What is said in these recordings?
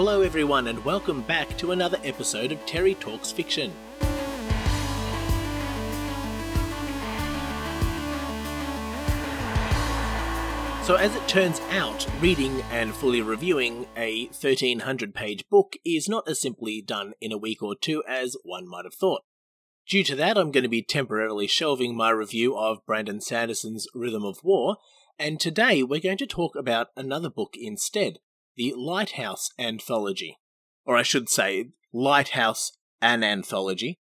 Hello, everyone, and welcome back to another episode of Terry Talks Fiction. So, as it turns out, reading and fully reviewing a 1300 page book is not as simply done in a week or two as one might have thought. Due to that, I'm going to be temporarily shelving my review of Brandon Sanderson's Rhythm of War, and today we're going to talk about another book instead the Lighthouse Anthology. Or I should say, Lighthouse an Anthology,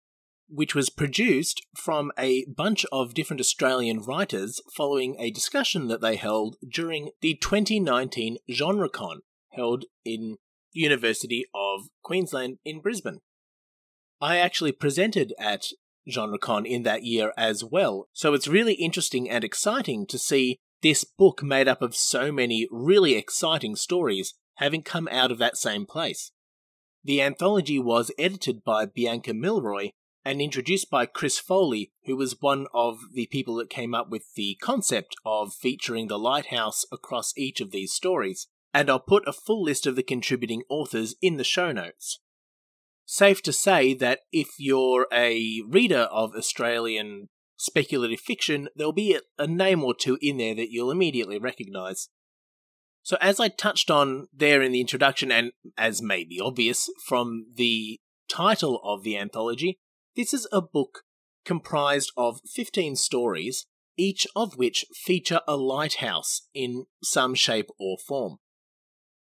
which was produced from a bunch of different Australian writers following a discussion that they held during the 2019 GenreCon held in University of Queensland in Brisbane. I actually presented at GenreCon in that year as well, so it's really interesting and exciting to see this book made up of so many really exciting stories having come out of that same place. The anthology was edited by Bianca Milroy and introduced by Chris Foley, who was one of the people that came up with the concept of featuring the lighthouse across each of these stories, and I'll put a full list of the contributing authors in the show notes. Safe to say that if you're a reader of Australian speculative fiction, there'll be a name or two in there that you'll immediately recognise. So, as I touched on there in the introduction, and as may be obvious from the title of the anthology, this is a book comprised of 15 stories, each of which feature a lighthouse in some shape or form.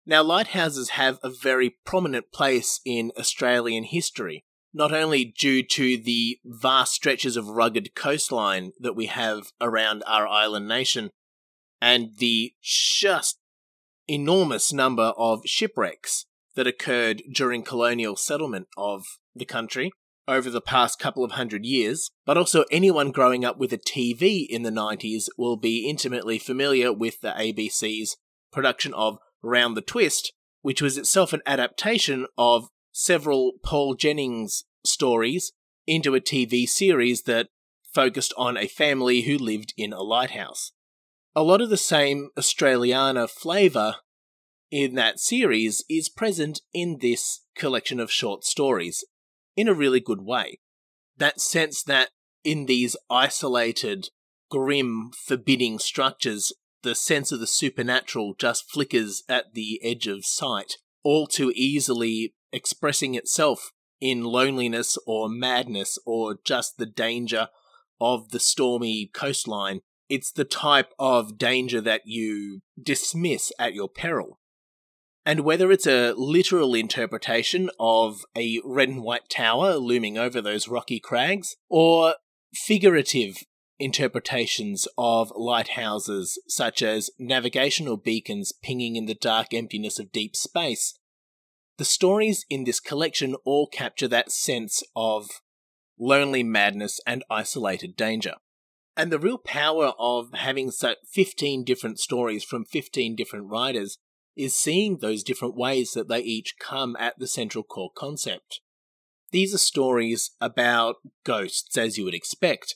Now, lighthouses have a very prominent place in Australian history, not only due to the vast stretches of rugged coastline that we have around our island nation, and the just enormous number of shipwrecks that occurred during colonial settlement of the country, over the past couple of hundred years, but also anyone growing up with a TV in the 90s will be intimately familiar with the ABC's production of Round the Twist, which was itself an adaptation of several Paul Jennings stories into a TV series that focused on a family who lived in a lighthouse. A lot of the same Australiana flavour in that series is present in this collection of short stories, in a really good way. That sense that in these isolated, grim, forbidding structures, the sense of the supernatural just flickers at the edge of sight, all too easily expressing itself in loneliness or madness or just the danger of the stormy coastline. It's the type of danger that you dismiss at your peril. And whether it's a literal interpretation of a red and white tower looming over those rocky crags, or figurative interpretations of lighthouses, such as navigational beacons pinging in the dark emptiness of deep space, the stories in this collection all capture that sense of lonely madness and isolated danger. And the real power of having 15 different stories from 15 different writers is seeing those different ways that they each come at the central core concept. These are stories about ghosts, as you would expect,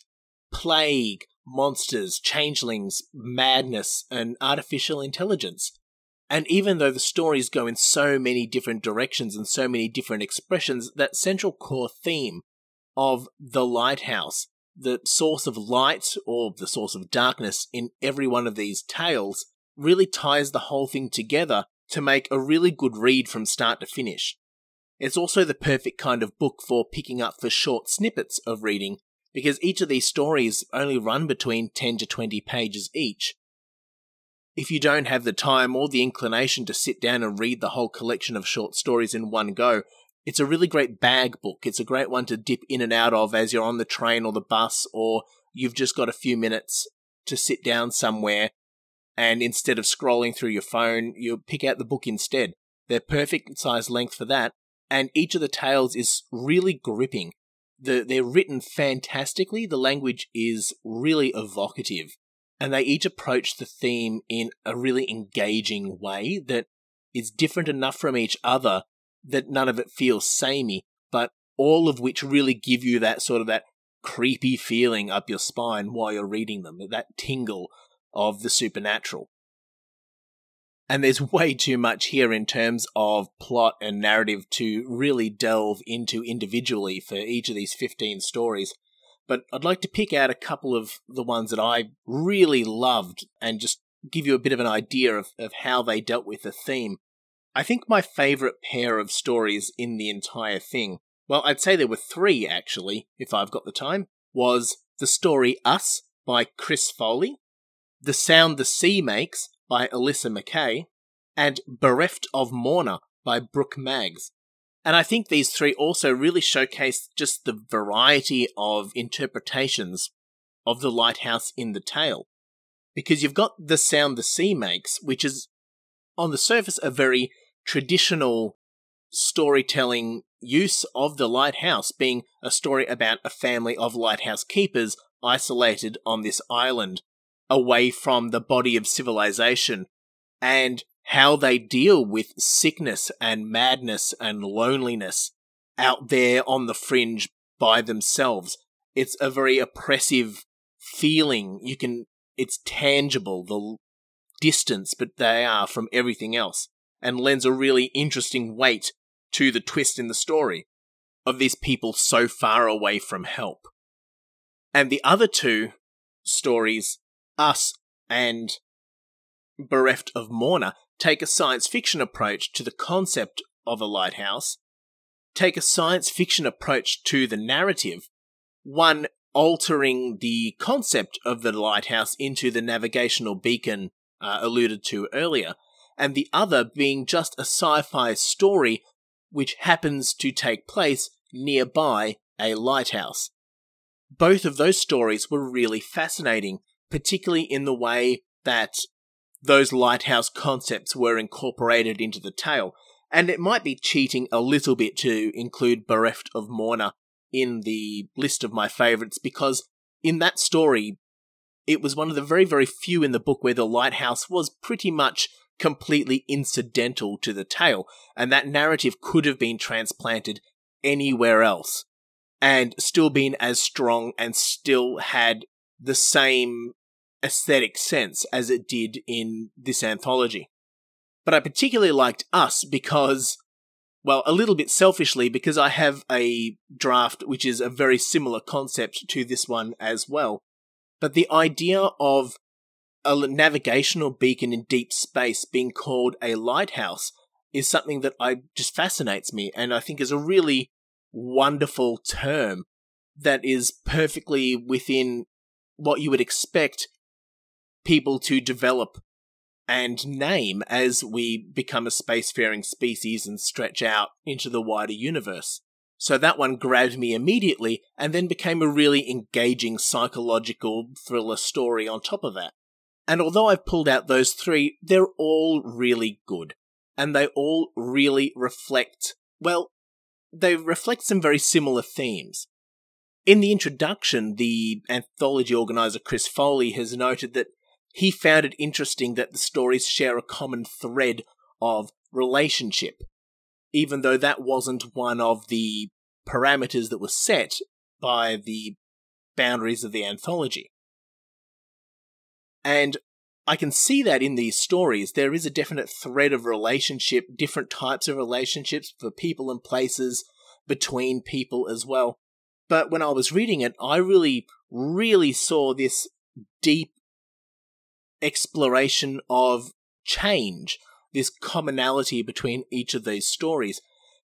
plague, monsters, changelings, madness, and artificial intelligence. And even though the stories go in so many different directions and so many different expressions, that central core theme of the lighthouse, the source of light or the source of darkness in every one of these tales, really ties the whole thing together to make a really good read from start to finish. It's also the perfect kind of book for picking up for short snippets of reading, because each of these stories only run between 10 to 20 pages each. If you don't have the time or the inclination to sit down and read the whole collection of short stories in one go, it's a really great bag book. It's a great one to dip in and out of as you're on the train or the bus, or you've just got a few minutes to sit down somewhere and instead of scrolling through your phone, you pick out the book instead. They're perfect size length for that, and each of the tales is really gripping. The, they're written fantastically, the language is really evocative, and they each approach the theme in a really engaging way that is different enough from each other that none of it feels samey, but all of which really give you that sort of that creepy feeling up your spine while you're reading them, that tingle of the supernatural. And there's way too much here in terms of plot and narrative to really delve into individually for each of these 15 stories. But I'd like to pick out a couple of the ones that I really loved and just give you a bit of an idea of, of how they dealt with the theme. I think my favourite pair of stories in the entire thing, well, I'd say there were three actually, if I've got the time, was the story Us by Chris Foley, The Sound the Sea Makes by Alyssa McKay, and Bereft of Morna by Brooke Maggs. And I think these three also really showcase just the variety of interpretations of the lighthouse in the tale. Because you've got the sound the sea makes, which is on the surface a very traditional storytelling use of the lighthouse being a story about a family of lighthouse keepers isolated on this island away from the body of civilization and how they deal with sickness and madness and loneliness out there on the fringe by themselves. It's a very oppressive feeling. You can, it's tangible, the distance, but they are from everything else, and lends a really interesting weight to the twist in the story of these people so far away from help. And the other two stories, Us and Bereft of Morna, take a science fiction approach to the concept of a lighthouse, take a science fiction approach to the narrative, one altering the concept of the lighthouse into the navigational beacon uh, alluded to earlier, and the other being just a sci fi story which happens to take place nearby a lighthouse. Both of those stories were really fascinating, particularly in the way that those lighthouse concepts were incorporated into the tale. And it might be cheating a little bit to include Bereft of Morna in the list of my favourites because in that story, it was one of the very, very few in the book where the lighthouse was pretty much completely incidental to the tale, and that narrative could have been transplanted anywhere else and still been as strong and still had the same aesthetic sense as it did in this anthology. But I particularly liked Us because, well, a little bit selfishly, because I have a draft which is a very similar concept to this one as well. But the idea of a navigational beacon in deep space being called a lighthouse is something that I just fascinates me and I think is a really wonderful term that is perfectly within what you would expect people to develop and name as we become a spacefaring species and stretch out into the wider universe. So that one grabbed me immediately and then became a really engaging psychological thriller story on top of that. And although I've pulled out those three, they're all really good. And they all really reflect, well, they reflect some very similar themes. In the introduction, the anthology organizer Chris Foley has noted that he found it interesting that the stories share a common thread of relationship, even though that wasn't one of the parameters that were set by the boundaries of the anthology. And I can see that in these stories. There is a definite thread of relationship, different types of relationships for people and places, between people as well. But when I was reading it, I really, really saw this deep exploration of change, this commonality between each of these stories.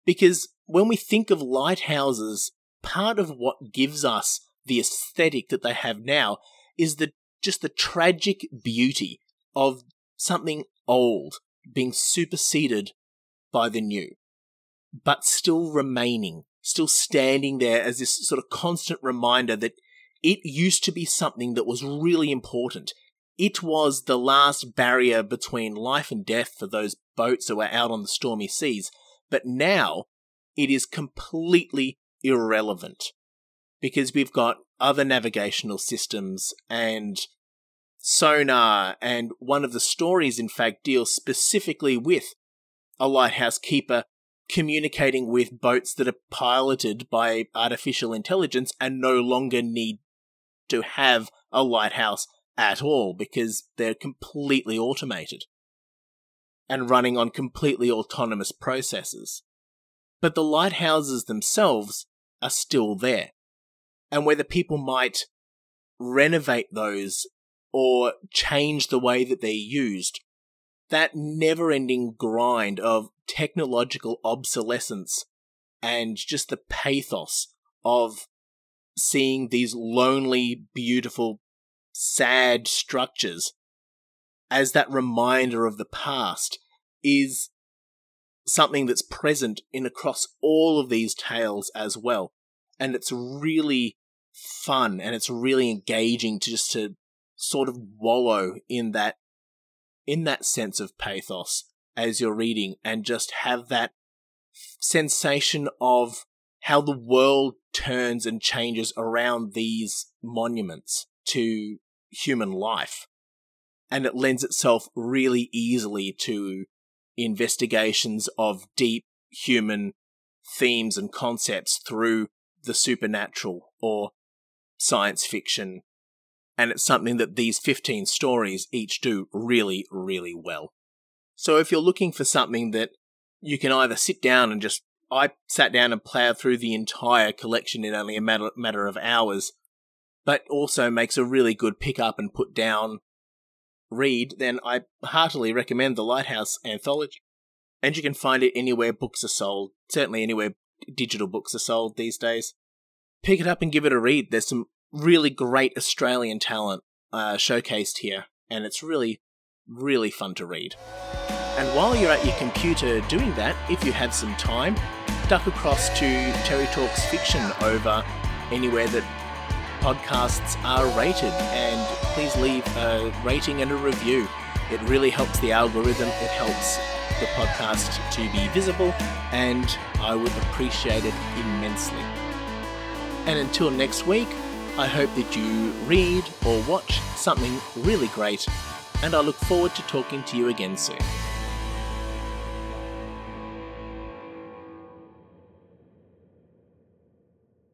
Because when we think of lighthouses, part of what gives us the aesthetic that they have now is the just the tragic beauty of something old being superseded by the new, but still remaining, still standing there as this sort of constant reminder that it used to be something that was really important. It was the last barrier between life and death for those boats that were out on the stormy seas, but now it is completely irrelevant because we've got other navigational systems and sonar, and one of the stories, in fact, deals specifically with a lighthouse keeper communicating with boats that are piloted by artificial intelligence and no longer need to have a lighthouse at all because they're completely automated. and running on completely autonomous processes. But the lighthouses themselves are still there. And whether people might renovate those or change the way that they're used, that never ending grind of technological obsolescence and just the pathos of seeing these lonely, beautiful, sad structures as that reminder of the past is something that's present in across all of these tales as well. And it's really fun and it's really engaging to just to sort of wallow in that in that sense of pathos as you're reading and just have that sensation of how the world turns and changes around these monuments to human life. And it lends itself really easily to investigations of deep human themes and concepts through the supernatural or science fiction. And it's something that these 15 stories each do really, really well. So if you're looking for something that you can either sit down and just, I sat down and plowed through the entire collection in only a matter, matter of hours, but also makes a really good pick up and put down read, then I heartily recommend the Lighthouse Anthology. And you can find it anywhere books are sold, certainly anywhere digital books are sold these days. Pick it up and give it a read. There's some really great Australian talent uh, showcased here, and it's really, really fun to read. And while you're at your computer doing that, if you have some time, duck across to Terry Talks Fiction over anywhere that podcasts are rated and please leave a rating and a review. It really helps the algorithm, it helps the podcast to be visible, and I would appreciate it immensely. And until next week, I hope that you read or watch something really great, and I look forward to talking to you again soon.